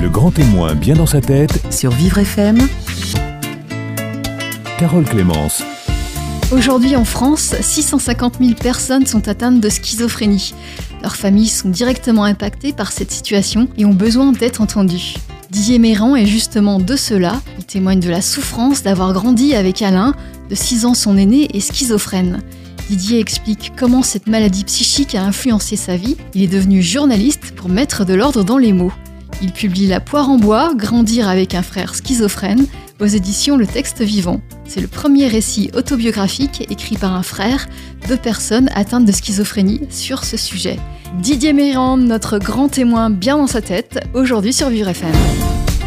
Le grand témoin bien dans sa tête, sur Vivre FM. Carole Clémence. Aujourd'hui en France, 650 000 personnes sont atteintes de schizophrénie. Leurs familles sont directement impactées par cette situation et ont besoin d'être entendues. Didier Méran est justement de cela. Il témoigne de la souffrance d'avoir grandi avec Alain. De 6 ans, son aîné est schizophrène. Didier explique comment cette maladie psychique a influencé sa vie. Il est devenu journaliste pour mettre de l'ordre dans les mots. Il publie La poire en bois, Grandir avec un frère schizophrène, aux éditions Le Texte Vivant. C'est le premier récit autobiographique écrit par un frère de personnes atteintes de schizophrénie sur ce sujet. Didier Méran, notre grand témoin bien dans sa tête, aujourd'hui sur Vivre FM.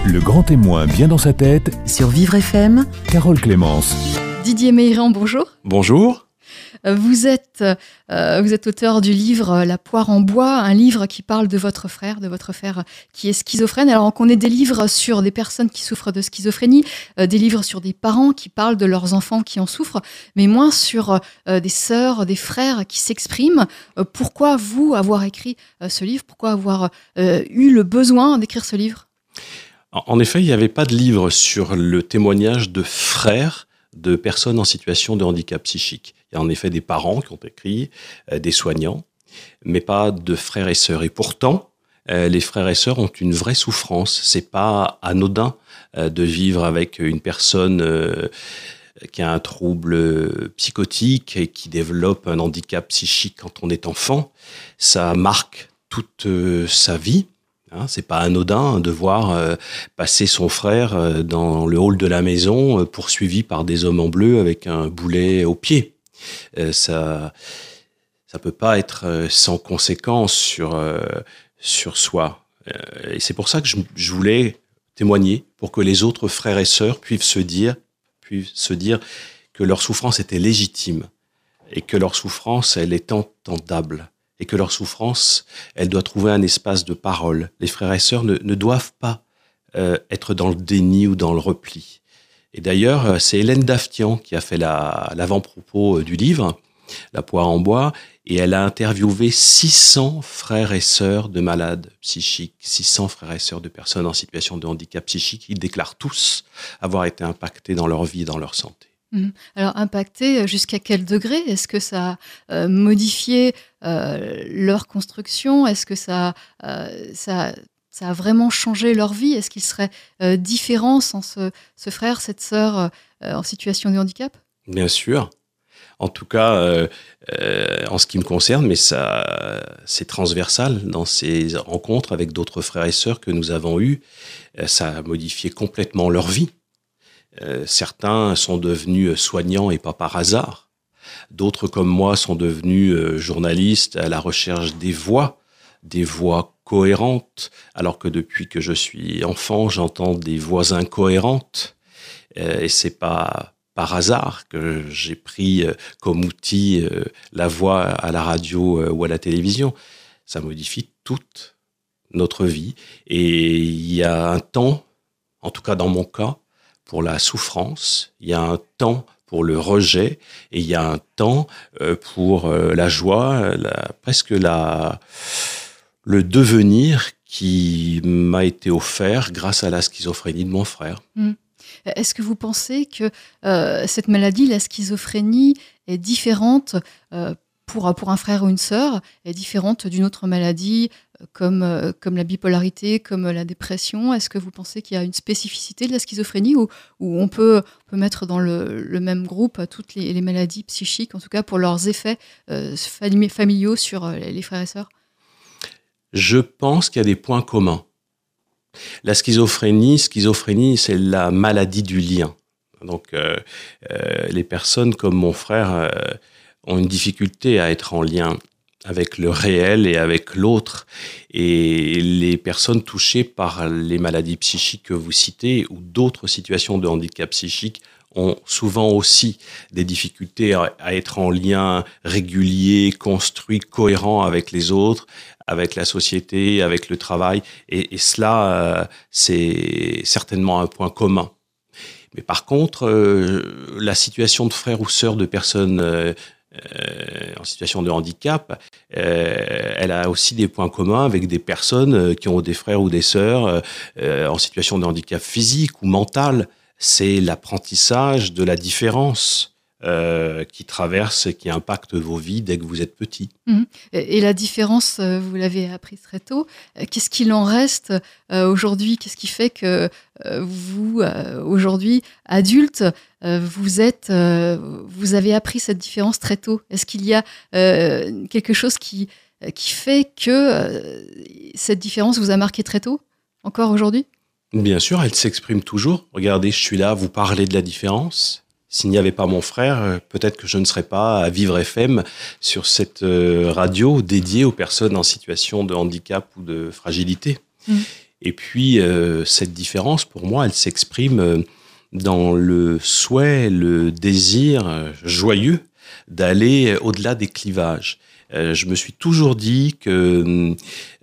Le grand témoin bien dans sa tête, sur Vivre FM, Carole Clémence. Didier Méran, bonjour. Bonjour. Euh, vous êtes, euh, vous êtes auteur du livre euh, La poire en bois, un livre qui parle de votre frère, de votre frère qui est schizophrène. Alors qu'on ait des livres sur des personnes qui souffrent de schizophrénie, des livres sur des parents qui parlent de leurs enfants qui en souffrent, mais moins sur des sœurs, des frères qui s'expriment. pourquoi vous avoir écrit ce livre? Pourquoi avoir eu le besoin d'écrire ce livre? En effet, il n'y avait pas de livre sur le témoignage de frères de personnes en situation de handicap psychique. Il y a en effet des parents qui ont écrit, euh, des soignants, mais pas de frères et sœurs. Et pourtant, euh, les frères et sœurs ont une vraie souffrance. C'est pas anodin euh, de vivre avec une personne qui a un trouble psychotique et qui développe un handicap psychique quand on est enfant. Ça marque toute sa vie. Hein, c'est pas anodin de voir euh, passer son frère euh, dans le hall de la maison, euh, poursuivi par des hommes en bleu avec un boulet au pied. ça, ça peut pas être sans conséquence sur sur soi. et c'est pour ça que je, je, voulais témoigner pour que les autres frères et sœurs puissent se dire, puissent se dire que leur souffrance était légitime et que leur souffrance elle est entendable et que leur souffrance, elle doit trouver un espace de parole. Les frères et sœurs ne, doivent pas euh, être dans le déni ou dans le repli. Et d'ailleurs, euh, c'est Hélène Daftian qui a fait l'avant-propos euh, du livre, La poire en bois, et elle a interviewé 600 frères et sœurs de malades psychiques, 600 frères et sœurs de personnes en situation de handicap psychique. Ils déclarent tous avoir été impactés dans leur vie dans leur santé. Mmh. Alors impacté euh, jusqu'à quel degré? Est-ce que ça a euh, modifié euh, leur construction? Est-ce que ça, a vraiment changé leur vie? Est-ce qu'ils seraient différents sans ce, ce, frère, cette sœur en situation de handicap? Bien sûr. En tout cas, en ce qui me concerne, mais ça, c'est transversal dans ces rencontres avec d'autres frères et sœurs que nous avons eus. Ça a modifié complètement leur vie euh, certains sont devenus soignants et pas par hasard. D'autres comme moi sont devenus euh, journalistes à la recherche des voix, des voix cohérentes, alors que depuis que je suis enfant, j'entends des voix incohérentes. Euh, et c'est pas par hasard que j'ai pris comme outil la voix à la radio ou à la télévision. Ça modifie toute notre vie. Et il y a un temps, en tout cas dans mon cas, pour la souffrance, il y a un temps pour le rejet et il y a un temps euh, pour euh, la joie, presque la, le devenir qui m'a été offert grâce à la schizophrénie de mon frère. Hmm. Est-ce que vous pensez que euh, cette maladie, la schizophrénie, est différente pour, pour un frère ou une sœur, est différente d'une autre maladie comme, euh, comme la bipolarité, comme la dépression Est-ce que vous pensez qu'il y a une spécificité de la schizophrénie ou, on peut, peut mettre dans le, même groupe toutes les, maladies psychiques, en tout cas pour leurs effets euh, familiaux sur euh, les frères et sœurs? Je pense qu'il y a des points communs. La schizophrénie, schizophrénie, c'est la maladie du lien. Donc, les personnes comme mon frère ont une difficulté à être en lien avec le réel et avec l'autre. Et les personnes touchées par les maladies psychiques que vous citez ou d'autres situations de handicap psychique ont souvent aussi des difficultés à, être en lien régulier, construit, cohérent avec les autres, avec la société, avec le travail. Et, cela, euh, c'est certainement un point commun. Mais par contre, euh, la situation de frère ou sœur de personnes euh, euh, en situation de handicap, euh, elle a aussi des points communs avec des personnes euh, qui ont des frères ou des sœurs en situation de handicap physique ou mental. C'est l'apprentissage de la différence. Qui traverse et qui impacte vos vies dès que vous êtes petit. Mmh. Et, la différence, vous l'avez appris très tôt. Qu'est-ce qu'il en reste aujourd'hui? Qu'est-ce qui fait que vous, aujourd'hui, adulte, euh, vous êtes, euh, vous avez appris cette différence très tôt? Est-ce qu'il y a euh, quelque chose qui qui fait que cette différence vous a marqué très tôt, encore aujourd'hui? Bien sûr, elle s'exprime toujours. Regardez, je suis là, vous parlez de la différence. S'il n'y avait pas mon frère, peut-être que je ne serais pas à Vivre FM sur cette radio dédiée aux personnes en situation de handicap ou de fragilité. Mmh. Et puis, cette différence, pour moi, elle s'exprime dans le souhait, le désir joyeux d'aller au-delà des clivages. Euh, je me suis toujours dit que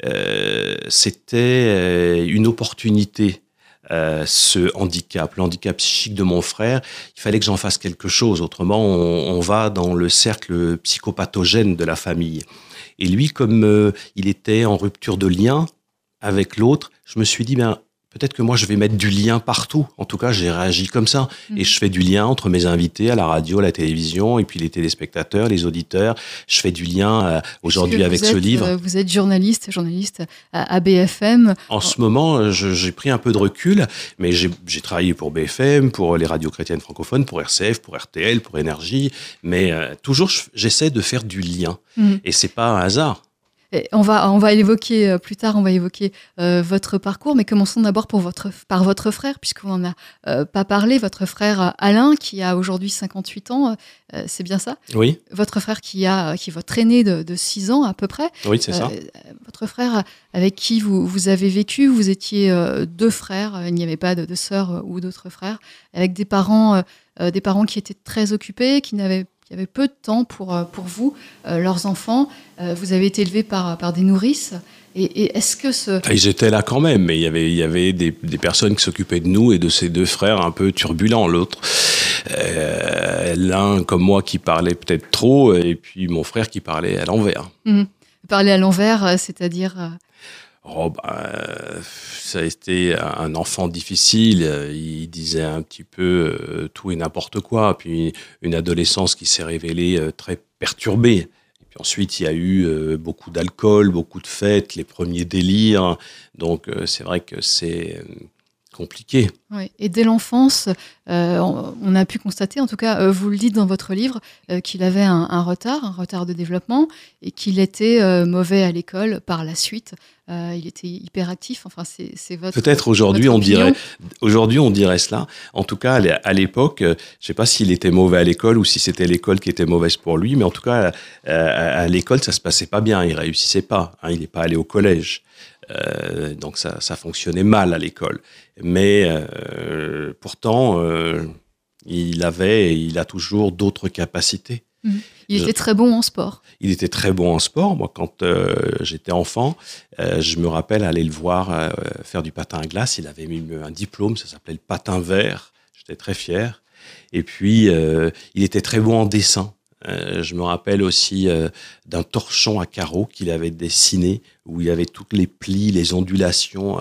euh, c'était euh, une opportunité, ce handicap, le handicap psychique de mon frère. Il fallait que j'en fasse quelque chose, autrement on, va dans le cercle psychopathogène de la famille. Et lui, comme il était en rupture de lien avec l'autre, je me suis dit, ben, peut-être que moi je vais mettre du lien partout. En tout cas, j'ai réagi comme ça. Et je fais du lien entre mes invités à la radio, à la télévision, et puis les téléspectateurs, les auditeurs. Je fais du lien euh, aujourd'hui avec ce livre. Euh, vous êtes journaliste, journaliste à, BFM. En ce moment, j'ai pris un peu de recul, mais j'ai travaillé pour BFM, pour les radios chrétiennes francophones, pour RCF, pour RTL, pour Énergie. Mais euh, toujours, j'essaie de faire du lien. Mm. Et c'est pas un hasard on va, on va évoquer euh, plus tard, on va évoquer euh, votre parcours, mais commençons d'abord pour votre, par votre frère, puisqu'on n'en a euh, pas parlé. Votre frère Alain, qui a aujourd'hui 58 ans, c'est bien ça? Oui. Votre frère qui, a, qui est votre aîné de, 6 ans à peu près. Oui, c'est ça. Votre frère avec qui vous, vous avez vécu, vous étiez deux frères, il n'y avait pas de, de sœurs ou d'autres frères, avec des parents, des parents qui étaient très occupés, qui n'avaient il y avait peu de temps pour, euh, pour vous, euh, leurs enfants. Euh, vous avez été élevé par, par des nourrices. Et, est-ce que ce... Ah, ils étaient là quand même, mais il y avait, il y avait des, des personnes qui s'occupaient de nous et de ces deux frères un peu turbulents. L'autre, l'un comme moi qui parlait peut-être trop, et puis mon frère qui parlait à l'envers. Mmh. Parler à l'envers, c'est-à-dire Oh, ben, ça a été un enfant difficile. Il disait un petit peu euh, tout et n'importe quoi. Puis une adolescence qui s'est révélée euh, très perturbée. Et puis ensuite, il y a eu euh, beaucoup d'alcool, beaucoup de fêtes, les premiers délires. Donc c'est vrai que c'est compliqué. Oui. Et dès l'enfance, on a pu constater, en tout cas, vous le dites dans votre livre, qu'il avait un, un, retard, un retard de développement, et qu'il était mauvais à l'école par la suite. Euh, il était hyperactif. Enfin, c'est votre. Peut-être aujourd'hui on dirait aujourd'hui on dirait cela. En tout cas, à l'époque, euh, je ne sais pas s'il était mauvais à l'école ou si c'était l'école qui était mauvaise pour lui, mais en tout cas, euh, à, l'école, ça se passait pas bien. Il réussissait pas. Hein, il n'est pas allé au collège. Donc ça, ça, fonctionnait mal à l'école. Mais pourtant, il avait et il a toujours d'autres capacités. Mmh. Il était très bon en sport. Il était très bon en sport. Moi, quand euh, j'étais enfant, euh, je me rappelle aller le voir euh, faire du patin à glace. Il avait mis un diplôme, ça s'appelait le patin vert. J'étais très fier. Et puis, il était très bon en dessin. Je me rappelle aussi d'un torchon à carreaux qu'il avait dessiné, où il avait toutes les plis, les ondulations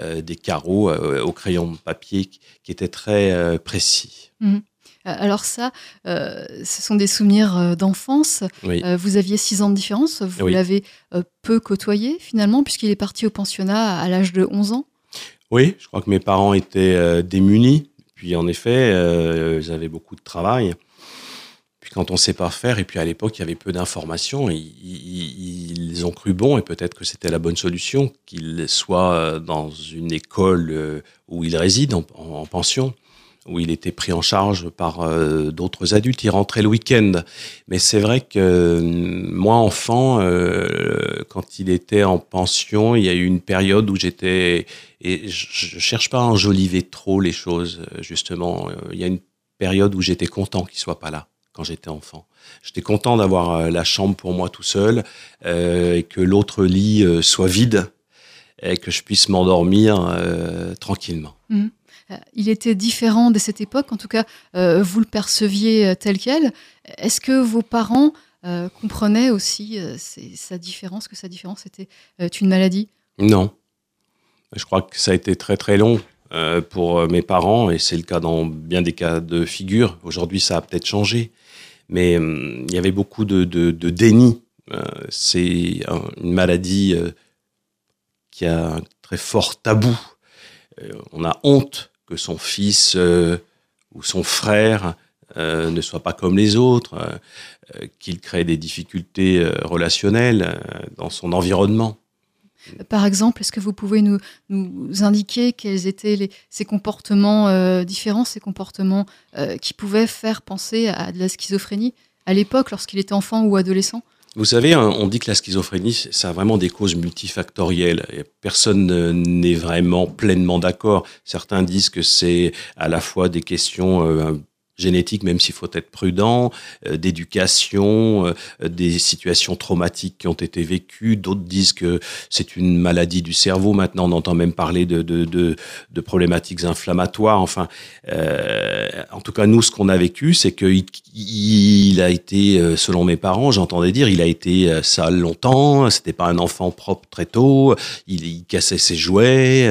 des carreaux au crayon de papier, qui étaient très précis. Mmh. Euh, alors ça, euh, ce sont des souvenirs euh, d'enfance. vous aviez six ans de différence. Vous l'avez peu côtoyé finalement, puisqu'il est parti au pensionnat à l'âge de 11 ans. Oui, je crois que mes parents étaient démunis. Puis en effet, ils avaient beaucoup de travail. Puis quand on sait pas faire, et puis à l'époque, il y avait peu d'informations, ils, ont cru bon, et peut-être que c'était la bonne solution, qu'il soit dans une école où il réside en pension où il était pris en charge par euh, d'autres adultes. Il rentrait le week-end. Mais c'est vrai que euh, moi, enfant, euh, quand il était en pension, il y a eu une période où j'étais... Et je, cherche pas à enjoliver trop les choses, justement. Il y a une période où j'étais content qu'il soit pas là quand j'étais enfant. J'étais content d'avoir la chambre pour moi tout seul et que l'autre lit soit vide et que je puisse m'endormir tranquillement. Mmh. il était différent de cette époque, en tout cas, vous le perceviez tel quel. Est-ce que vos parents comprenaient aussi sa différence, que sa différence était une maladie? Non. Je crois que ça a été très très long pour mes parents, et c'est le cas dans bien des cas de figure. Aujourd'hui, ça a peut-être changé, mais hum, il y avait beaucoup de, de, déni. c'est une maladie qui a un très fort tabou. Euh, on a honte que son fils euh, ou son frère euh, ne soit pas comme les autres, qu'il crée des difficultés relationnelles dans son environnement. Par exemple, est-ce que vous pouvez nous, indiquer quels étaient ces comportements différents, ces comportements qui pouvaient faire penser à de la schizophrénie à l'époque, lorsqu'il était enfant ou adolescent? Vous savez, hein, on dit que la schizophrénie, ça a vraiment des causes multifactorielles. Personne n'est vraiment pleinement d'accord. Certains disent que c'est à la fois des questions euh, génétique, même s'il faut être prudent, euh, d'éducation, euh, des situations traumatiques qui ont été vécues. D'autres disent que c'est une maladie du cerveau. Maintenant, on entend même parler de, de, de, de problématiques inflammatoires. Enfin, euh, en tout cas, nous, ce qu'on a vécu, c'est qu'il il a été, euh, selon mes parents, j'entendais dire, il a été sale longtemps. C'était pas un enfant propre très tôt. Il, il cassait ses jouets.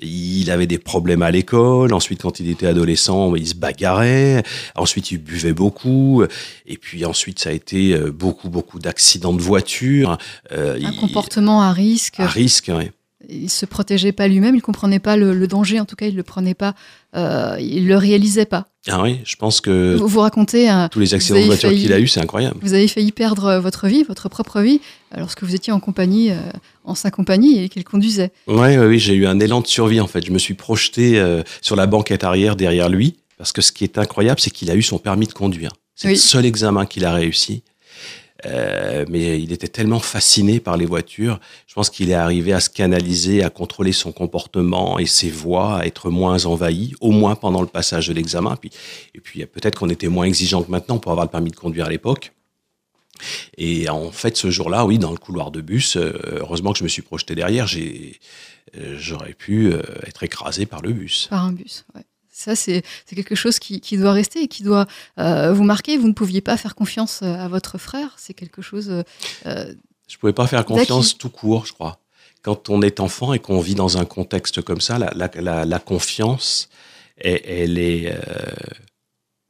il avait des problèmes à l'école. Ensuite, quand il était adolescent, il se bagarrait. Ensuite, il buvait beaucoup. Et puis ensuite, ça a été euh, beaucoup, beaucoup d'accidents de voiture. Euh, Un comportement à risque. À risque, oui. Il se protégeait pas lui-même, il comprenait pas le, danger. En tout cas, il le prenait pas, euh, il le réalisait pas. Ah oui, je pense que vous, vous racontez tous les accidents de voiture qu'il a eu, c'est incroyable. Vous avez failli perdre votre vie, votre propre vie, lorsque vous étiez en compagnie, en sa compagnie et qu'il conduisait. Oui, oui, oui j'ai eu un élan de survie en fait. Je me suis projeté sur la banquette arrière derrière lui parce que ce qui est incroyable, c'est qu'il a eu son permis de conduire. C'est le seul examen qu'il a réussi. Euh, mais il était tellement fasciné par les voitures, je pense qu'il est arrivé à se canaliser, à contrôler son comportement et ses voix, à être moins envahi, au moins pendant le passage de l'examen. Puis, et puis peut-être qu'on était moins exigeant que maintenant pour avoir le permis de conduire à l'époque. Et en fait, ce jour-là, oui, dans le couloir de bus, euh, heureusement que je me suis projeté derrière, euh, j'aurais pu être écrasé par le bus. Par un bus, ouais. Ça, c'est quelque chose qui, doit rester et qui doit euh, vous marquer. Vous ne pouviez pas faire confiance euh, à votre frère. C'est quelque chose. Euh, je ne pouvais pas faire confiance tout court, je crois. Quand on est enfant et qu'on vit dans un contexte comme ça, la, confiance, elle, est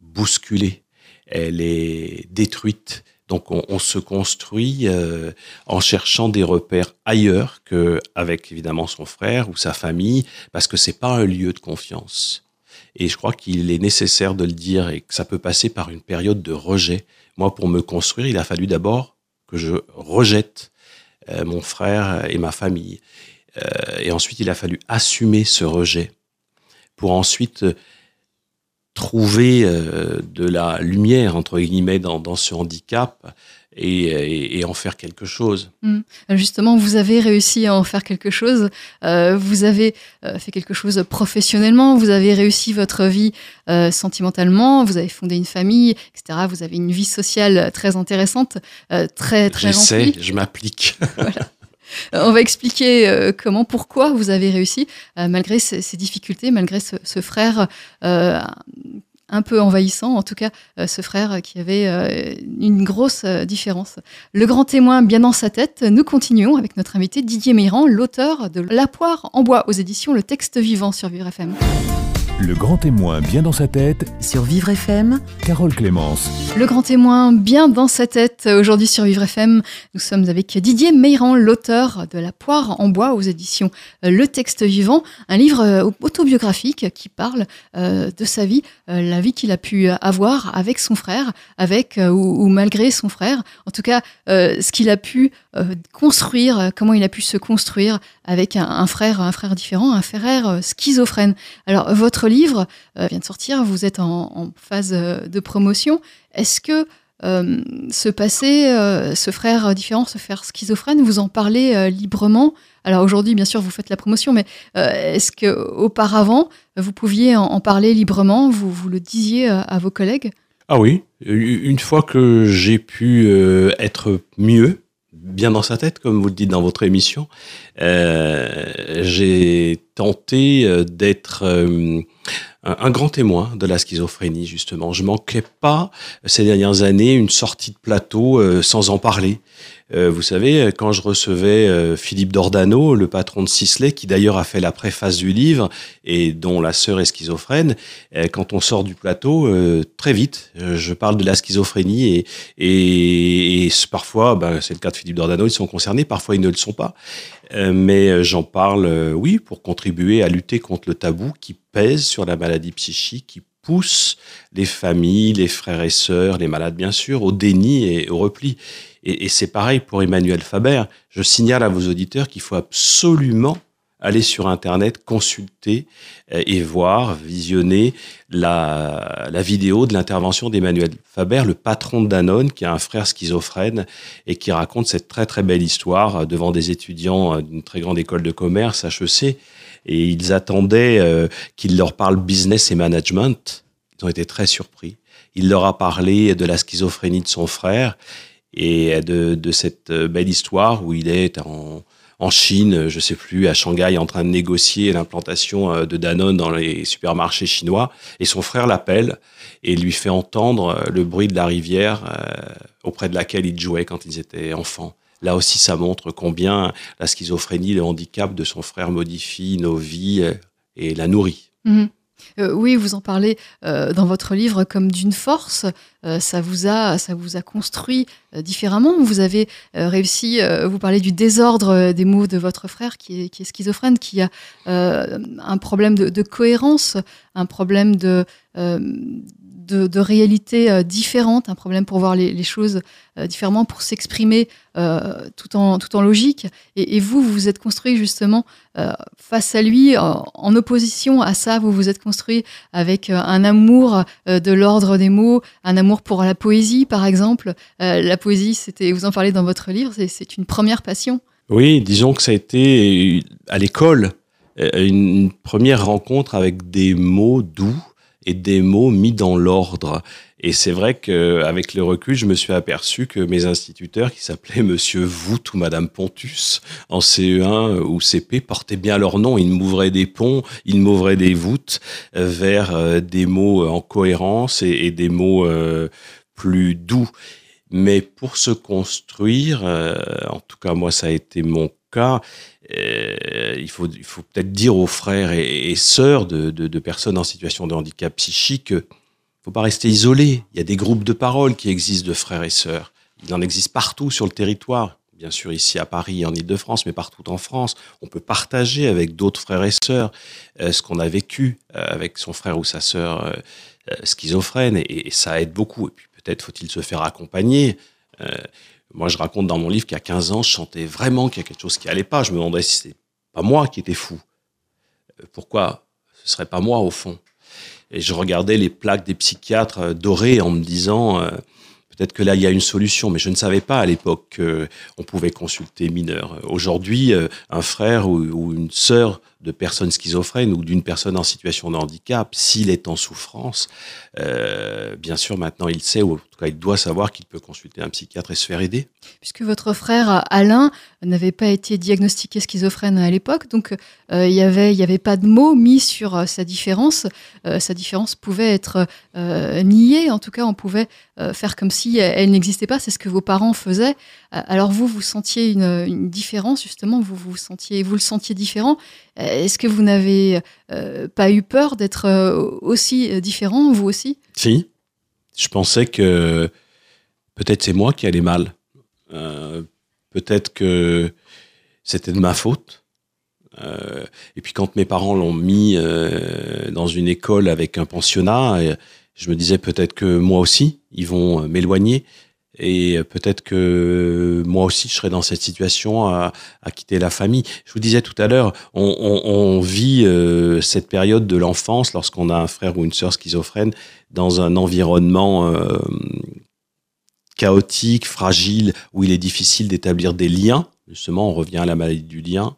bousculée, elle est détruite. Donc on, se construit en cherchant des repères ailleurs qu'avec évidemment son frère ou sa famille, parce que c'est pas un lieu de confiance. Et je crois qu'il est nécessaire de le dire et que ça peut passer par une période de rejet. Moi, pour me construire, il a fallu d'abord que je rejette euh, mon frère et ma famille. Euh, et ensuite, il a fallu assumer ce rejet pour ensuite euh, trouver de la lumière, entre guillemets, dans, dans ce handicap et, en faire quelque chose. Hmm. Justement, vous avez réussi à en faire quelque chose. Euh, vous avez euh, fait quelque chose professionnellement. Vous avez réussi votre vie euh, sentimentalement. Vous avez fondé une famille, etc. Vous avez une vie sociale très intéressante, très très J'essaie, je m'applique. On va expliquer comment, pourquoi vous avez réussi malgré ces, difficultés, malgré ce, ce frère un peu envahissant, en tout cas euh, ce frère qui avait euh, une grosse euh, différence. Le grand témoin bien dans sa tête, nous continuons avec notre invité Didier Meyrand, l'auteur de La poire en bois aux éditions Le texte vivant sur Vivre. Le grand témoin bien dans sa tête. Sur Vivre FM. Carole Clémence. Le grand témoin bien dans sa tête. Aujourd'hui sur Vivre FM, nous sommes avec Didier Meyrand, l'auteur de La poire en bois aux éditions Le texte vivant, un livre euh, autobiographique qui parle euh, de sa vie, euh, la vie qu'il a pu avoir avec son frère, avec ou, malgré son frère. En tout cas, ce qu'il a pu construire, comment il a pu se construire avec un, un frère, un frère différent, un frère schizophrène. Alors votre livre euh, vient de sortir, vous êtes en, phase euh, de promotion. Est-ce que euh, ce passé, ce frère différent, ce frère schizophrène, vous en parlez librement? Alors aujourd'hui, bien sûr, vous faites la promotion, mais est-ce que auparavant, vous pouviez en, parler librement? Vous, vous le disiez à vos collègues? Ah oui, une fois que j'ai pu être mieux, bien dans sa tête, comme vous le dites dans votre émission. Euh, j'ai tenté euh, d'être euh, un, grand témoin de la schizophrénie, justement. Je manquais pas, ces dernières années, une sortie de plateau sans en parler. Euh, vous savez, quand je recevais euh, Philippe Dordano, le patron de Sisley, qui d'ailleurs a fait la préface du livre et dont la sœur est schizophrène, euh, quand on sort du plateau, très vite, je parle de la schizophrénie et parfois, ben, c'est le cas de Philippe Dordano, ils sont concernés, parfois ils ne le sont pas. Mais j'en parle, oui, pour contribuer à lutter contre le tabou qui pèse sur la maladie psychique, qui pousse les familles, les frères et sœurs, les malades bien sûr, au déni et au repli. Et, c'est pareil pour Emmanuel Faber. Je signale à vos auditeurs qu'il faut absolument aller sur Internet, consulter euh, et voir, visionner la, vidéo de l'intervention d'Emmanuel Faber, le patron de Danone, qui a un frère schizophrène et qui raconte cette très très belle histoire euh, devant des étudiants euh, d'une très grande école de commerce, HEC, et ils attendaient qu'il leur parle business et management. Ils ont été très surpris. Il leur a parlé de la schizophrénie de son frère et de, cette belle histoire où il est en, en Chine, je sais plus, à Shanghai, en train de négocier l'implantation euh, de Danone dans les supermarchés chinois. Et son frère l'appelle et lui fait entendre euh, le bruit de la rivière auprès de laquelle il jouait quand ils étaient enfants. Là aussi, ça montre combien la schizophrénie, le handicap de son frère modifie nos vies et la nourrit. Mhm. Euh, oui, vous en parlez euh, dans votre livre comme d'une force. Euh, ça vous a, ça vous a construit différemment. Vous avez réussi. vous parlez du désordre des mots de votre frère qui est, schizophrène, qui a un problème de, cohérence, un problème de de, réalités euh, différentes, un problème pour voir les, choses euh, différemment, pour s'exprimer euh, tout, en, tout en logique. Et, vous, vous vous êtes construit justement face à lui, en, opposition à ça, vous vous êtes construit avec un amour de l'ordre des mots, un amour pour la poésie, par exemple. la poésie, c'était, vous en parlez dans votre livre, c'est une première passion. Oui, disons que ça a été à l'école une première rencontre avec des mots doux et des mots mis dans l'ordre. Et c'est vrai qu'avec le recul, je me suis aperçu que mes instituteurs, qui s'appelaient Monsieur Voûte ou Madame Pontus, en CE1 ou CP, portaient bien leur nom. Ils m'ouvraient des ponts, ils m'ouvraient des voûtes vers euh, des mots en cohérence et, des mots euh, plus doux. Mais pour se construire, euh, en tout cas moi ça a été mon cas, euh, il faut, il faut peut-être dire aux frères et, sœurs de, de, personnes en situation de handicap psychique, faut pas rester isolé. Il y a des groupes de parole qui existent de frères et sœurs. Il en existe partout sur le territoire. Bien sûr, ici à Paris, en Ile-de-France, mais partout en France. On peut partager avec d'autres frères et sœurs euh, ce qu'on a vécu euh, avec son frère ou sa sœur schizophrène, et, ça aide beaucoup. Et puis peut-être faut-il se faire accompagner. Moi, je raconte dans mon livre qu'à 15 ans, je sentais vraiment qu'il y a quelque chose qui allait pas. Je me demandais si c'était pas moi qui étais fou. Euh, pourquoi ce serait pas moi au fond? Et je regardais les plaques des psychiatres euh, dorées en me disant euh, peut-être que là il y a une solution, mais je ne savais pas à l'époque qu'on pouvait consulter mineur. Aujourd'hui, un frère ou, une sœur de personnes schizophrènes ou d'une personne en situation de handicap, s'il est en souffrance, bien sûr maintenant il sait, ou en tout cas il doit savoir qu'il peut consulter un psychiatre et se faire aider. Puisque votre frère Alain n'avait pas été diagnostiqué schizophrène à l'époque, donc euh, il n'y avait, y avait pas de mots mis sur euh, sa différence. Euh, sa différence pouvait être niée, en tout cas on pouvait faire comme si elle, n'existait pas, c'est ce que vos parents faisaient. alors vous, vous sentiez une, différence, justement, vous, vous, sentiez, vous le sentiez différent. Est-ce que vous n'avez pas eu peur d'être aussi différent, vous aussi? Si, je pensais que peut-être c'est moi qui allais mal. Euh, peut-être que c'était de ma faute. Euh, et puis quand mes parents l'ont mis euh, dans une école avec un pensionnat, je me disais peut-être que moi aussi, ils vont m'éloigner. Et peut-être que moi aussi, je serais dans cette situation à, quitter la famille. Je vous disais tout à l'heure, on, vit cette période de l'enfance lorsqu'on a un frère ou une sœur schizophrène dans un environnement chaotique, fragile, où il est difficile d'établir des liens. Justement, on revient à la maladie du lien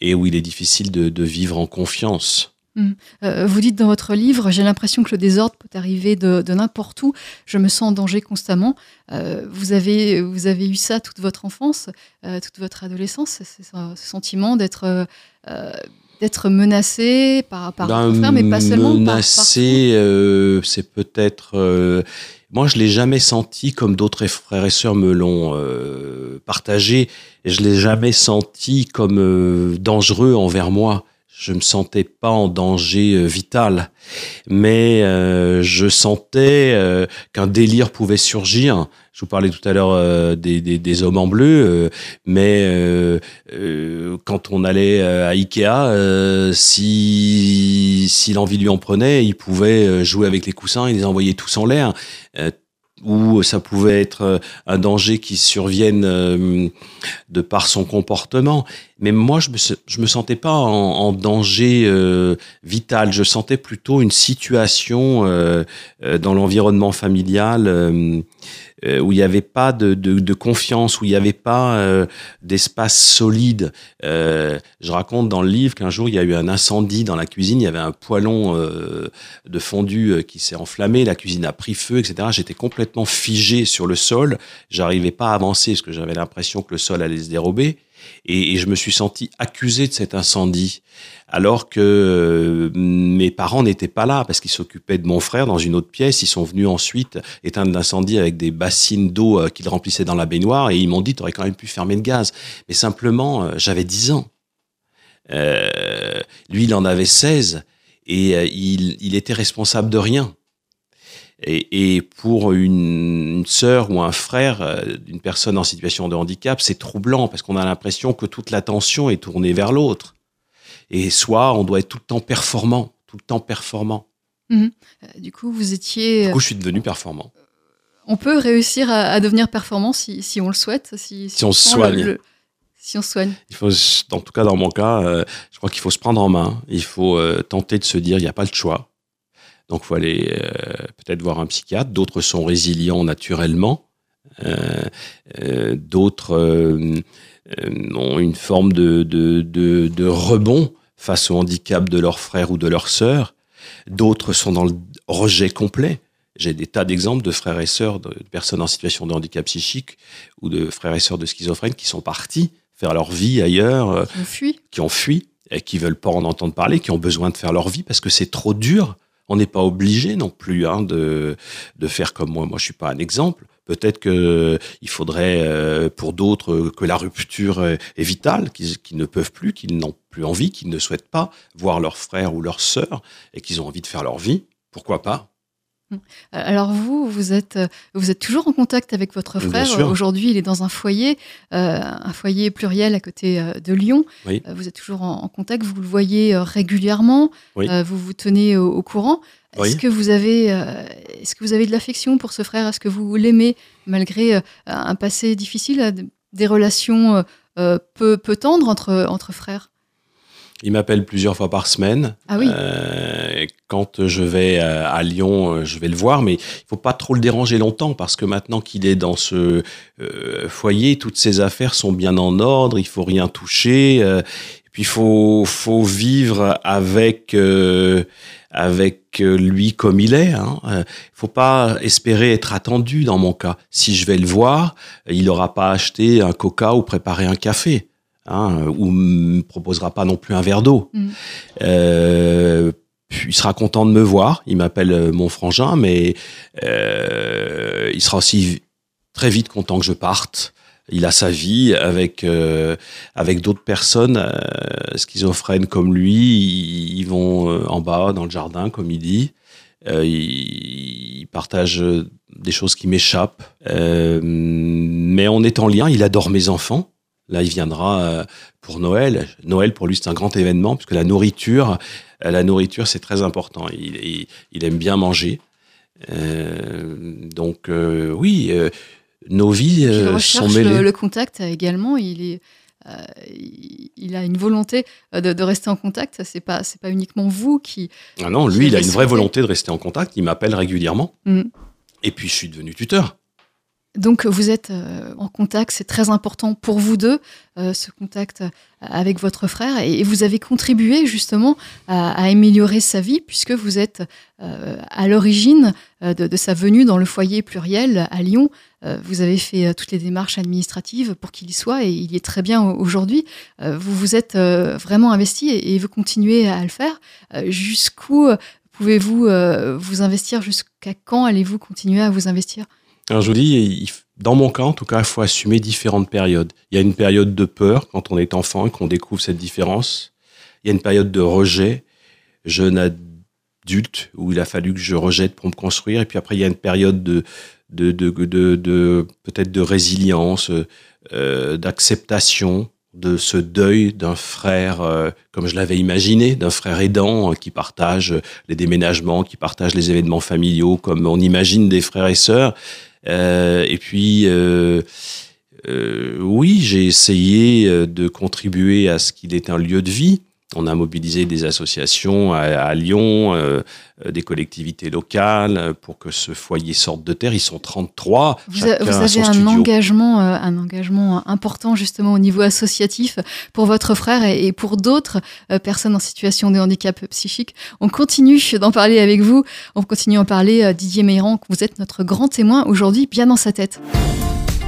et où il est difficile de, vivre en confiance. Euh, vous dites dans votre livre, j'ai l'impression que le désordre peut arriver de, de n'importe où. Je me sens en danger constamment. Euh, vous, avez, vous avez eu ça toute votre enfance, euh, toute votre adolescence, ce, sentiment d'être d'être menacé par, par Ben, frère, mais pas seulement. par- par- Menacé, euh, c'est peut-être. moi, je l'ai jamais senti comme d'autres frères et sœurs me l'ont euh, partagé. Et je l'ai jamais senti comme euh, dangereux envers moi. Je me sentais pas en danger euh, vital, mais euh, je sentais euh, qu'un délire pouvait surgir. Je vous parlais tout à l'heure des, des, hommes en bleu, mais quand on allait à Ikea, si, si l'envie lui en prenait, il pouvait jouer avec les coussins et les envoyer tous en l'air. Ou ça pouvait être euh, un danger qui survienne euh, de par son comportement. Mais moi, je me, je me sentais pas en, en danger euh, vital. Je sentais plutôt une situation euh, euh, dans l'environnement familial où il n'y avait pas de, de, de confiance, où il n'y avait pas euh, d'espace solide. Euh, je raconte dans le livre qu'un jour, il y a eu un incendie dans la cuisine. Il y avait un poêlon euh, de fondu euh, qui s'est enflammé. La cuisine a pris feu, etc. J'étais complètement figé sur le sol. J'arrivais pas à avancer parce que j'avais l'impression que le sol allait se dérober. Et, je me suis senti accusé de cet incendie, alors que euh, mes parents n'étaient pas là parce qu'ils s'occupaient de mon frère dans une autre pièce. Ils sont venus ensuite éteindre l'incendie avec des bassines d'eau euh, qu'ils remplissaient dans la baignoire et ils m'ont dit tu aurais quand même pu fermer le gaz. Mais simplement, euh, j'avais 10 ans. Lui, il en avait 16 et il était responsable de rien. Et, et pour une, une sœur ou un frère euh, d'une personne en situation de handicap, c'est troublant parce qu'on a l'impression que toute l'attention est tournée vers l'autre. Et soit on doit être tout le temps performant, tout le temps performant. Euh, Du coup, vous étiez. Du coup, je suis devenu performant. On peut réussir à, à devenir performant si, si on le souhaite, si, Si on se soigne. si on se soigne. Il faut, en tout cas dans mon cas, euh, je crois qu'il faut se prendre en main. Il faut euh, tenter de se dire il n'y a pas le choix. Donc, il faut aller euh, peut-être voir un psychiatre. D'autres sont résilients naturellement. Euh, euh, D'autres ont une forme de, de, de, de rebond face au handicap de leur frère ou de leur sœur. D'autres sont dans le rejet complet. J'ai des tas d'exemples de frères et sœurs, de personnes en situation de handicap psychique ou de frères et sœurs de schizophrènes qui sont partis faire leur vie ailleurs, euh, On fuit. qui ont fui et qui veulent pas en entendre parler, qui ont besoin de faire leur vie parce que c'est trop dur. On n'est pas obligé non plus hein, de, de faire comme moi. Moi, je suis pas un exemple. Peut-être que il faudrait euh, pour d'autres euh, que la rupture est, est vitale, qu'ils ne peuvent plus, qu'ils n'ont plus envie, qu'ils ne souhaitent pas voir leur frère ou leur sœur et qu'ils ont envie de faire leur vie. Pourquoi pas? Euh, Alors vous, vous êtes, euh, vous êtes toujours en contact avec votre frère. Aujourd'hui, il est dans un foyer, euh, un foyer pluriel à côté euh, de Lyon. Oui. Euh, vous êtes toujours en, en contact, vous le voyez euh, régulièrement, Oui. euh, vous vous tenez au, au courant. Est-ce Oui. que vous avez, euh, est-ce que vous avez de l'affection pour ce frère? Est-ce que vous l'aimez malgré euh, un passé difficile, euh, des relations euh, euh, peu, peu tendres entre, entre frères? Il m'appelle plusieurs fois par semaine. Ah oui. Euh, quand je vais euh, à Lyon, euh, je vais le voir, mais il faut pas trop le déranger longtemps parce que maintenant qu'il est dans ce euh, foyer, toutes ses affaires sont bien en ordre, il faut rien toucher. euh, et puis il faut, faut vivre avec euh, avec lui comme il est. Hein. Faut pas espérer être attendu dans mon cas. Si je vais le voir, il n'aura pas acheté un coca ou préparé un café. Hein, ou me proposera pas non plus un verre d'eau. Mm. Euh, il sera content de me voir. Il m'appelle euh, mon frangin, mais euh, il sera aussi très vite content que je parte. Il a sa vie avec euh, avec d'autres personnes euh, schizophrènes comme lui. Ils, vont euh, en bas dans le jardin, comme il dit. Euh, ils, partagent des choses qui m'échappent. Euh, mais on est en lien. Il adore mes enfants. Là, il viendra euh, pour Noël. Noël, pour lui, c'est un grand événement, puisque la nourriture, euh, la nourriture, c'est très important. Il, il, il aime bien manger. Euh, donc, euh, oui, euh, nos vies sont mêlées. le, le contact également. Il est, il, il a une volonté de, de rester en contact. C'est pas, c'est pas uniquement vous qui. Ah non, qui lui, il a une vraie volonté de rester en contact. Il m'appelle régulièrement. Mm. Et puis, je suis devenu tuteur. Donc vous êtes euh, en contact, c'est très important pour vous deux, euh, ce contact avec votre frère, et vous avez contribué justement à, améliorer sa vie, puisque vous êtes euh, à l'origine de, sa venue dans le foyer pluriel à Lyon. vous avez fait toutes les démarches administratives pour qu'il y soit, et il y est très bien aujourd'hui. vous vous êtes vraiment investi et, vous continuez à le faire. Jusqu'où pouvez-vous vous investir? Jusqu'à quand allez-vous continuer à vous investir? Je vous dis, dans mon cas, en tout cas, il faut assumer différentes périodes. Il y a une période de peur quand on est enfant et qu'on découvre cette différence. Il y a une période de rejet, jeune adulte, où il a fallu que je rejette pour me construire. Et puis après, il y a une période de, de, de, de, peut-être de résilience, euh, d'acceptation de ce deuil d'un frère, euh, comme je l'avais imaginé, d'un frère aidant euh, qui partage les déménagements, qui partage les événements familiaux, comme on imagine des frères et sœurs. Euh, et puis, euh, euh, oui, j'ai essayé de contribuer à ce qu'il ait un lieu de vie. On a mobilisé des associations à, Lyon, des collectivités locales pour que ce foyer sorte de terre. Ils sont 33. Vous, avez un engagement, un engagement important justement au niveau associatif pour votre frère et, pour d'autres personnes en situation de handicap psychique. On continue d'en parler avec vous. On continue d'en parler. Didier Meyran, vous êtes notre grand témoin aujourd'hui, bien dans sa tête.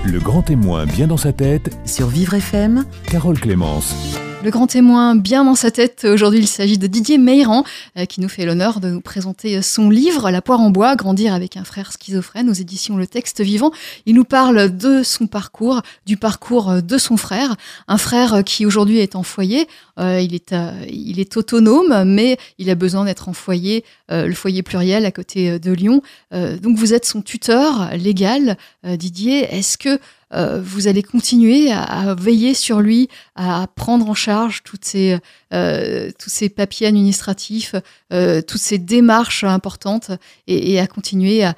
Le grand témoin bien dans sa tête. Sur Vivre FM. Carole Clémence. Le grand témoin bien dans sa tête, aujourd'hui il s'agit de Didier Meyran, euh, qui nous fait l'honneur de nous présenter son livre La poire en bois, grandir avec un frère schizophrène aux éditions Le Texte Vivant. Il nous parle de son parcours, du parcours de son frère, un frère qui aujourd'hui est en foyer, euh, il, est, euh, il est autonome, mais il a besoin d'être en foyer, le foyer pluriel à côté de Lyon. donc vous êtes son tuteur légal, Didier. Est-ce que euh, vous allez continuer à, veiller sur lui, à prendre en charge toutes ces, euh, tous ces papiers administratifs, euh, toutes ces démarches importantes et, à continuer à,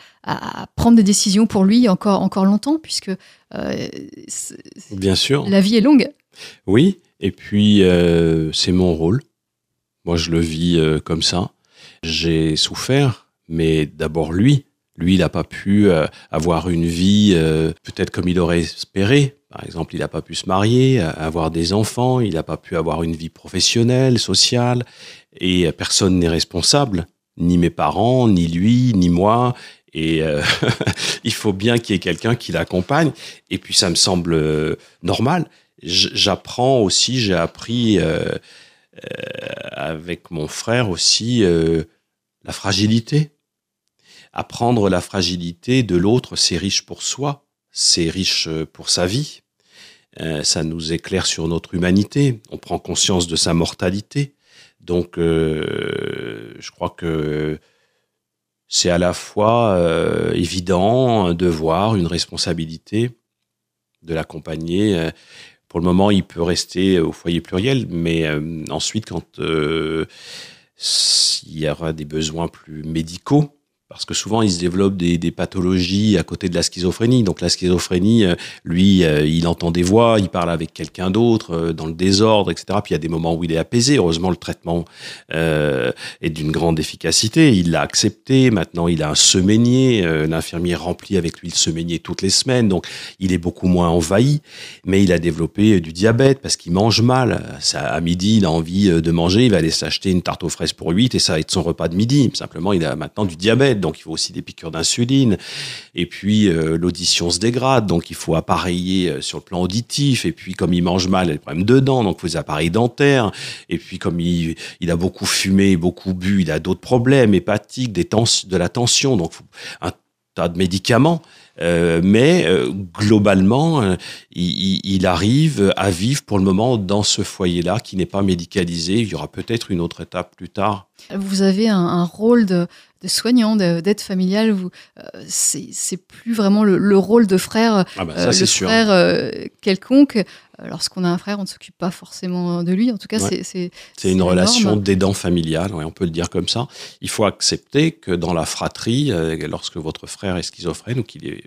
prendre des décisions pour lui encore, encore longtemps, puisque Bien sûr. la vie est longue. Oui, et puis c'est mon rôle. Moi, je le vis comme ça. J'ai souffert, mais d'abord lui, lui, il n'a pas pu euh, avoir une vie euh, peut-être comme il aurait espéré. Par exemple, il n'a pas pu se marier, euh, avoir des enfants, il n'a pas pu avoir une vie professionnelle, sociale, et personne n'est responsable, ni mes parents, ni lui, ni moi. Et il faut bien qu'il y ait quelqu'un qui l'accompagne. Et puis, ça me semble normal. J'apprends aussi, j'ai appris avec mon frère aussi la fragilité apprendre la fragilité de l'autre, c'est riche pour soi, c'est riche euh, pour sa vie. Euh, ça nous éclaire sur notre humanité. On prend conscience de sa mortalité. Donc, euh, je crois que c'est à la fois évident de voir une responsabilité de l'accompagner. Pour le moment, il peut rester au foyer pluriel, mais ensuite, quand il y aura des besoins plus médicaux, parce que souvent il se développe des, pathologies à côté de la schizophrénie. Donc la schizophrénie, euh, lui, euh, il entend des voix, il parle avec quelqu'un d'autre euh, dans le désordre, etc. Puis il y a des moments où il est apaisé. Heureusement, le traitement est d'une grande efficacité. Il l'a accepté. Maintenant, il a un semainier. L'infirmier remplit avec lui le semainier toutes les semaines. Donc il est beaucoup moins envahi. Mais il a développé du diabète parce qu'il mange mal. À midi, il a envie de manger. Il va aller s'acheter une tarte aux fraises pour 8 et ça va être son repas de midi. Simplement, il a maintenant du diabète donc il faut aussi des piqûres d'insuline. Et puis euh, l'audition se dégrade, donc il faut appareiller euh, sur le plan auditif. Et puis comme il mange mal, il a des problèmes de dents, donc il faut des appareils dentaires. Et puis comme il, a beaucoup fumé, beaucoup bu, il a d'autres problèmes hépatiques, des de la tension, donc un tas de médicaments. Euh, mais globalement, il, il, arrive à vivre pour le moment dans ce foyer-là qui n'est pas médicalisé. Il y aura peut-être une autre étape plus tard. Vous avez un, un rôle de, de soignant, d'aide familiale. Vous, euh, c'est plus vraiment le, rôle de frère, ah bah, euh, le frère euh, quelconque. Lorsqu'on a un frère, on ne s'occupe pas forcément de lui. En tout cas, c'est c'est une relation d'aidant familial. on peut le dire comme ça. Il faut accepter que dans la fratrie, lorsque votre frère est schizophrène ou qu'il est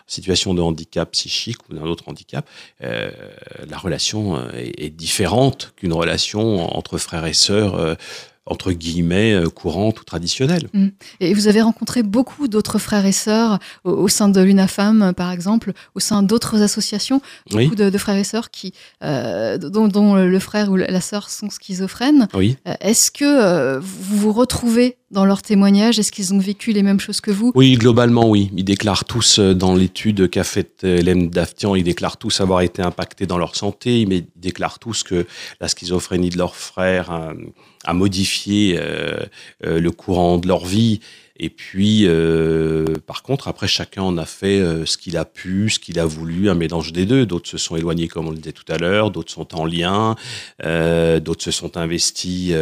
en situation de handicap psychique ou d'un autre handicap, la relation est, différente qu'une relation entre frères et sœurs entre guillemets courante ou traditionnelle. Mm. Et vous avez rencontré beaucoup d'autres frères et sœurs au, sein de l'UNAFAM, par exemple, au sein d'autres associations, beaucoup de, frères et sœurs qui, dont, le frère ou la sœur sont schizophrènes. Oui. Est-ce que vous vous retrouvez dans leurs témoignages? Est-ce qu'ils ont vécu les mêmes choses que vous? Oui, globalement, oui. Ils déclarent tous, euh, dans l'étude qu'a faite euh, Hélène Daftian, ils déclarent tous avoir été impactés dans leur santé, mais ils déclarent tous que la schizophrénie de leur frère modifié euh, le courant de leur vie et puis, euh, par contre, après, chacun en a fait euh, ce qu'il a pu, ce qu'il a voulu, un mélange des deux. D'autres se sont éloignés, comme on le disait tout à l'heure, d'autres sont en lien, euh, d'autres se sont investis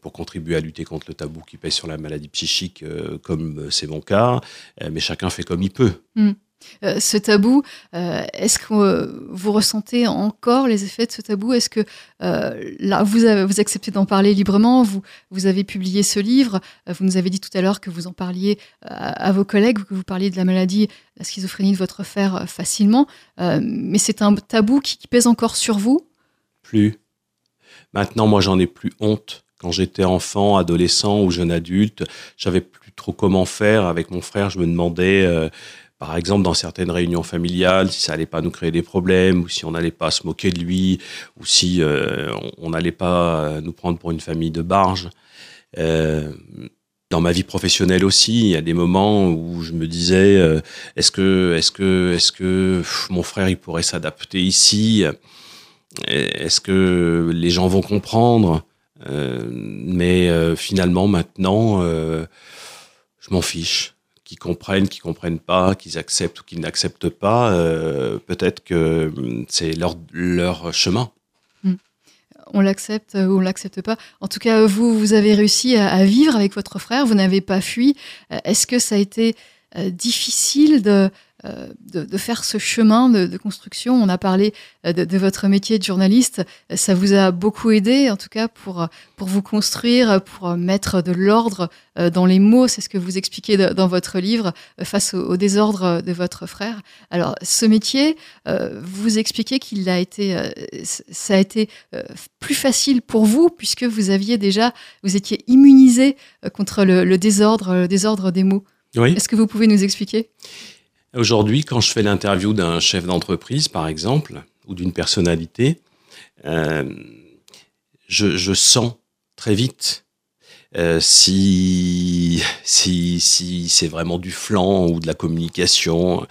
pour contribuer à lutter contre le tabou qui pèse sur la maladie psychique, comme c'est mon cas. mais chacun fait comme il peut. Hmm. Euh, ce tabou, euh, est-ce que euh, vous ressentez encore les effets de ce tabou? Est-ce que là, vous, vous acceptez d'en parler librement? Vous, avez publié ce livre, vous nous avez dit tout à l'heure que vous en parliez à, vos collègues, que vous parliez de la maladie, la schizophrénie de votre frère facilement, mais c'est un tabou qui, pèse encore sur vous? Plus. Maintenant, moi, j'en ai plus honte. Quand j'étais enfant, adolescent ou jeune adulte, j'avais plus trop comment faire. Avec mon frère, je me demandais par exemple, dans certaines réunions familiales, si ça allait pas nous créer des problèmes, ou si on n'allait pas se moquer de lui, ou si euh, on n'allait pas nous prendre pour une famille de barges. Euh, dans ma vie professionnelle aussi, il y a des moments où je me disais euh, est-ce que, est-ce que, est-ce que mon frère il pourrait s'adapter ici? Est-ce que les gens vont comprendre? Mais finalement, maintenant, je m'en fiche qui comprennent, qui comprennent pas, qu'ils acceptent ou qu'ils n'acceptent pas, euh, peut-être que hum, c'est leur, leur chemin. Hmm. On l'accepte ou on l'accepte pas. En tout cas, vous, vous avez réussi à, vivre avec votre frère, vous n'avez pas fui. Euh, est-ce que ça a été euh, difficile de, euh, de, faire ce chemin de, construction. On a parlé euh, de, votre métier de journaliste. Ça vous a beaucoup aidé, en tout cas, pour, pour vous construire, pour mettre de l'ordre euh, dans les mots. C'est ce que vous expliquez dans votre livre face au, désordre de votre frère. Alors, ce métier, vous expliquez qu'il a été, ça a été plus facile pour vous puisque vous aviez déjà, vous étiez immunisé contre le, le désordre, le désordre des mots. Oui. Est-ce que vous pouvez nous expliquer? Aujourd'hui, quand je fais l'interview d'un chef d'entreprise, par exemple, ou d'une personnalité, euh, je, sens très vite euh, si, si, c'est vraiment du flanc ou de la communication,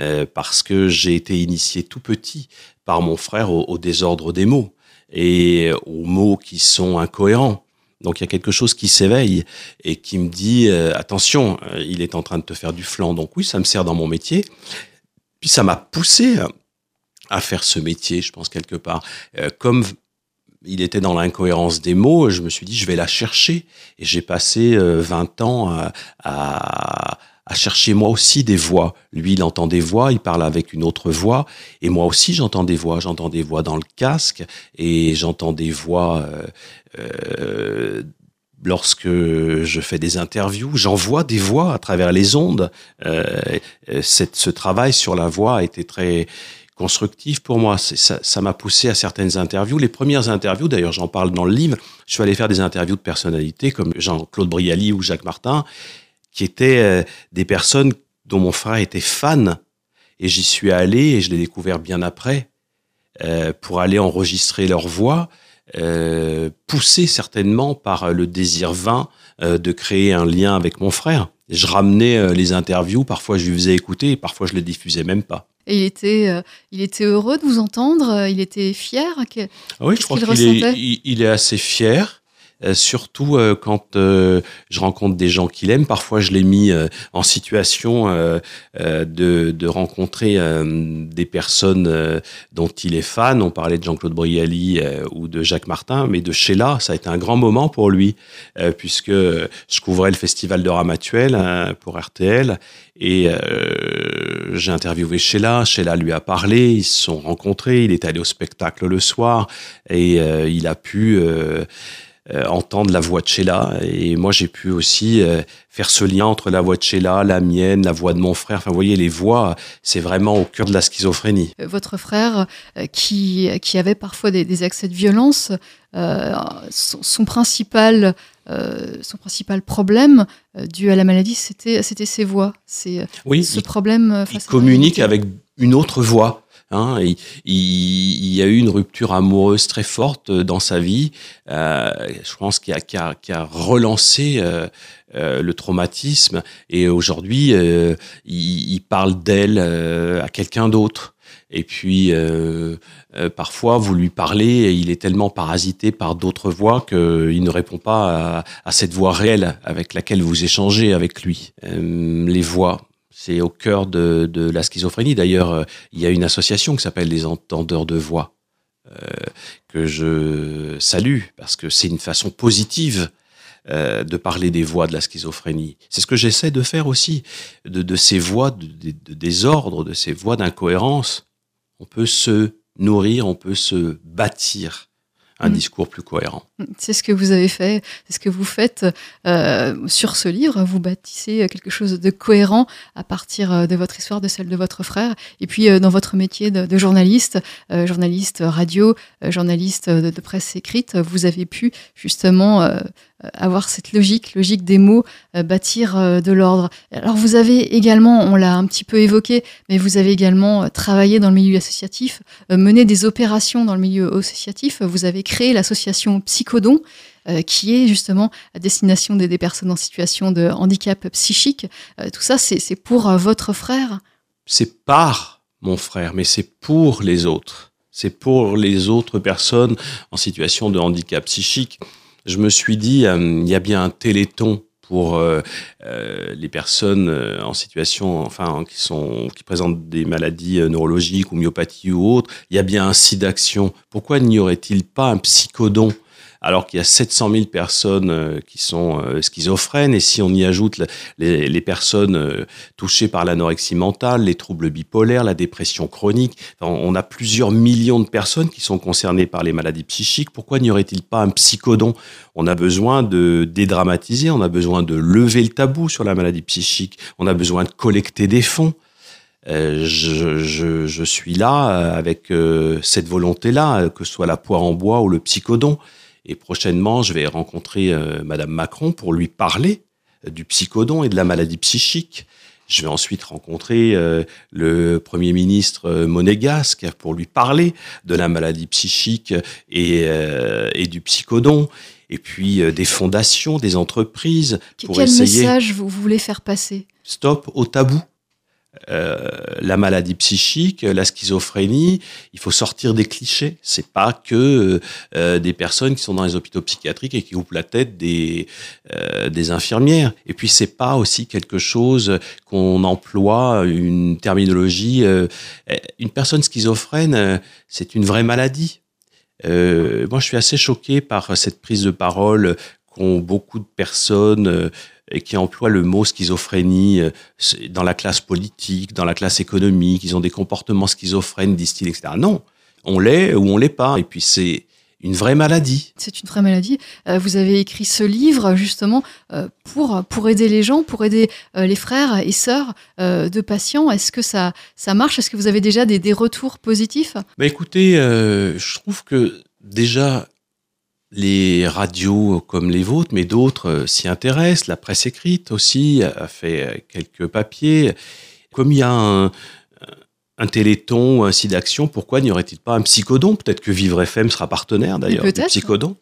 euh, parce que j'ai été initié tout petit par mon frère au désordre des mots et aux mots qui sont incohérents. Donc il y a quelque chose qui s'éveille et qui me dit euh, attention, euh, il est en train de te faire du flanc. Donc oui, ça me sert dans mon métier. Puis ça m'a poussé à faire ce métier, je pense quelque part. Euh, comme il était dans l'incohérence des mots, je me suis dit je vais la chercher et j'ai passé 20 ans à, à à chercher moi aussi des voix. Lui, il entend des voix, il parle avec une autre voix, et moi aussi j'entends des voix. J'entends des voix dans le casque, et j'entends des voix euh, euh, lorsque je fais des interviews. J'envoie des voix à travers les ondes. Euh, cette, ce travail sur la voix a été très constructif pour moi. Ça m'a poussé à certaines interviews. Les premières interviews, d'ailleurs, j'en parle dans le livre. Je suis allé faire des interviews de personnalités comme Jean-Claude Brialy ou Jacques Martin qui étaient euh, des personnes dont mon frère était fan. Et j'y suis allé et je l'ai découvert bien après euh, pour aller enregistrer leur voix, euh, poussé certainement par le désir vain de créer un lien avec mon frère. Je ramenais les interviews, parfois je lui faisais écouter et parfois je les diffusais même pas. Et il était, il était heureux de vous entendre, il était fier. Ah oui, je crois qu'il est, il est assez fier. Euh, surtout euh, quand euh, je rencontre des gens qu'il aime. Parfois, je l'ai mis en situation de, de, rencontrer des personnes dont il est fan. On parlait de Jean-Claude Brialy ou de Jacques Martin, mais de Sheila, ça a été un grand moment pour lui, puisque je couvrais le festival de Ramatuel hein, pour RTL et j'ai interviewé Sheila. Sheila lui a parlé, ils se sont rencontrés, il est allé au spectacle le soir et il a pu euh, entendre la voix de Sheila. Et moi, j'ai pu aussi euh, faire ce lien entre la voix de Sheila, la mienne, la voix de mon frère. Enfin, vous voyez, les voix, c'est vraiment au cœur de la schizophrénie. Euh, votre frère, qui, qui avait parfois des, des accès de violence, son, son, principal, son principal problème dû à la maladie, c'était, ses voix. C'est oui, ce problème. il communique avec une autre voix. Hein, il, y a eu une rupture amoureuse très forte dans sa vie. Euh, je pense qu'il a, relancé euh, euh, le traumatisme et aujourd'hui euh, il, parle d'elle euh, à quelqu'un d'autre. Et puis euh, parfois vous lui parlez et il est tellement parasité par d'autres voix qu'il ne répond pas à, cette voix réelle avec laquelle vous échangez avec lui. les voix, c'est au cœur de, de la schizophrénie. D'ailleurs, euh, il y a une association qui s'appelle les entendeurs de voix, euh, que je salue, parce que c'est une façon positive euh, de parler des voix de la schizophrénie. C'est ce que j'essaie de faire aussi, de, de ces voix de, de, désordre, de ces voix d'incohérence. On peut se nourrir, on peut se bâtir un mmh. discours plus cohérent. C'est ce que vous avez fait, c'est ce que vous faites euh, sur ce livre. Vous bâtissez quelque chose de cohérent à partir euh, de votre histoire, de celle de votre frère, et puis euh, dans votre métier de, de journaliste, euh, journaliste radio, euh, journaliste de, de, presse écrite, vous avez pu justement euh, avoir cette logique, logique des mots, bâtir de l'ordre. Alors vous avez également, on l'a un petit peu évoqué, mais vous avez également travaillé dans le milieu associatif, mené des opérations dans le milieu associatif. Vous avez créé l'association Psy Psychodon, euh, qui est justement à destination des, personnes en situation de handicap psychique. Euh, tout ça, c'est pour euh, votre frère? C'est par mon frère, mais c'est pour les autres. C'est pour les autres personnes en situation de handicap psychique. Je me suis dit, il y a bien un téléthon pour euh, euh, les personnes en situation, enfin, qui sont, qui présentent des maladies neurologiques ou myopathie ou autres. Il y a bien un site d'action. Pourquoi n'y aurait-il pas un psychodon alors qu'il y a 700 000 personnes euh, qui sont euh, schizophrènes, et si on y ajoute les, personnes euh, touchées par l'anorexie mentale, les troubles bipolaires, la dépression chronique, on a plusieurs millions de personnes qui sont concernées par les maladies psychiques. Pourquoi n'y aurait-il pas un psychodon? On a besoin de dédramatiser, on a besoin de lever le tabou sur la maladie psychique, on a besoin de collecter des fonds. Je, suis là avec cette volonté-là, que ce soit la poire en bois ou le psychodon. Et prochainement, je vais rencontrer euh, Madame Macron pour lui parler euh, du psychodon et de la maladie psychique. Je vais ensuite rencontrer euh, le Premier ministre euh, monégasque pour lui parler de la maladie psychique et, euh, et du psychodon. Et puis des fondations, des entreprises. Pour Quel essayer... message vous voulez faire passer? Stop au tabou. Euh, la maladie psychique, la schizophrénie, il faut sortir des clichés. C'est pas que euh, des personnes qui sont dans les hôpitaux psychiatriques et qui coupent la tête des euh, des infirmières. Et puis c'est pas aussi quelque chose qu'on emploie une terminologie. Une personne schizophrène, c'est une vraie maladie. moi, je suis assez choqué par cette prise de parole qu'ont beaucoup de personnes et qui emploient le mot schizophrénie euh, dans la classe politique, dans la classe économique, ils ont des comportements schizophrènes, disent-ils, etc. Non, on l'est ou on l'est pas. Et puis c'est une vraie maladie. C'est une vraie maladie. Euh, vous avez écrit ce livre justement euh, pour, pour aider les gens, pour aider les frères et sœurs de patients. Est-ce que ça, ça marche? Est-ce que vous avez déjà des, des retours positifs? Bah Écoutez, je trouve que déjà les radios comme les vôtres, mais d'autres euh, s'y intéressent. La presse écrite aussi a fait euh, quelques papiers. Comme il y a un, un téléthon ou un site d'action, pourquoi n'y aurait-il pas un psychodon? Peut-être que Vivre FM sera partenaire d'ailleurs du psychodon.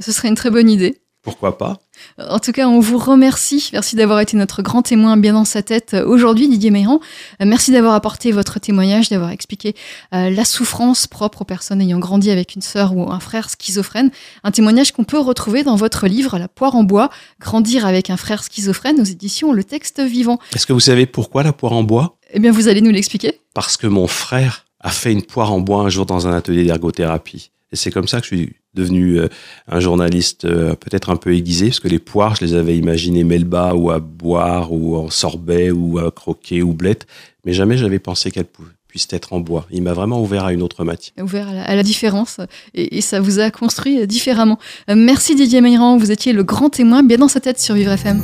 Ce serait une très bonne idée. Pourquoi pas En tout cas, on vous remercie. Merci d'avoir été notre grand témoin bien dans sa tête euh, aujourd'hui, Didier Meyran. Euh, merci d'avoir apporté votre témoignage, d'avoir expliqué euh, la souffrance propre aux personnes ayant grandi avec une sœur ou un frère schizophrène. Un témoignage qu'on peut retrouver dans votre livre La poire en bois, Grandir avec un frère schizophrène aux éditions Le Texte Vivant. Est-ce que vous savez pourquoi la poire en bois? Eh bien, vous allez nous l'expliquer. Parce que mon frère a fait une poire en bois un jour dans un atelier d'ergothérapie. Et c'est comme ça que je suis devenu euh, un journaliste euh, peut-être un peu aiguisé, parce que les poires, je les avais imaginées melba ou à boire ou en sorbet ou à croquer ou blette, mais jamais j'avais pensé qu'elles puisse être en bois. Il m'a vraiment ouvert à une autre matière. Ouvert à la, à la différence et, ça vous a construit différemment. merci Didier Meyrand, vous étiez le grand témoin bien dans sa tête sur Vivre FM.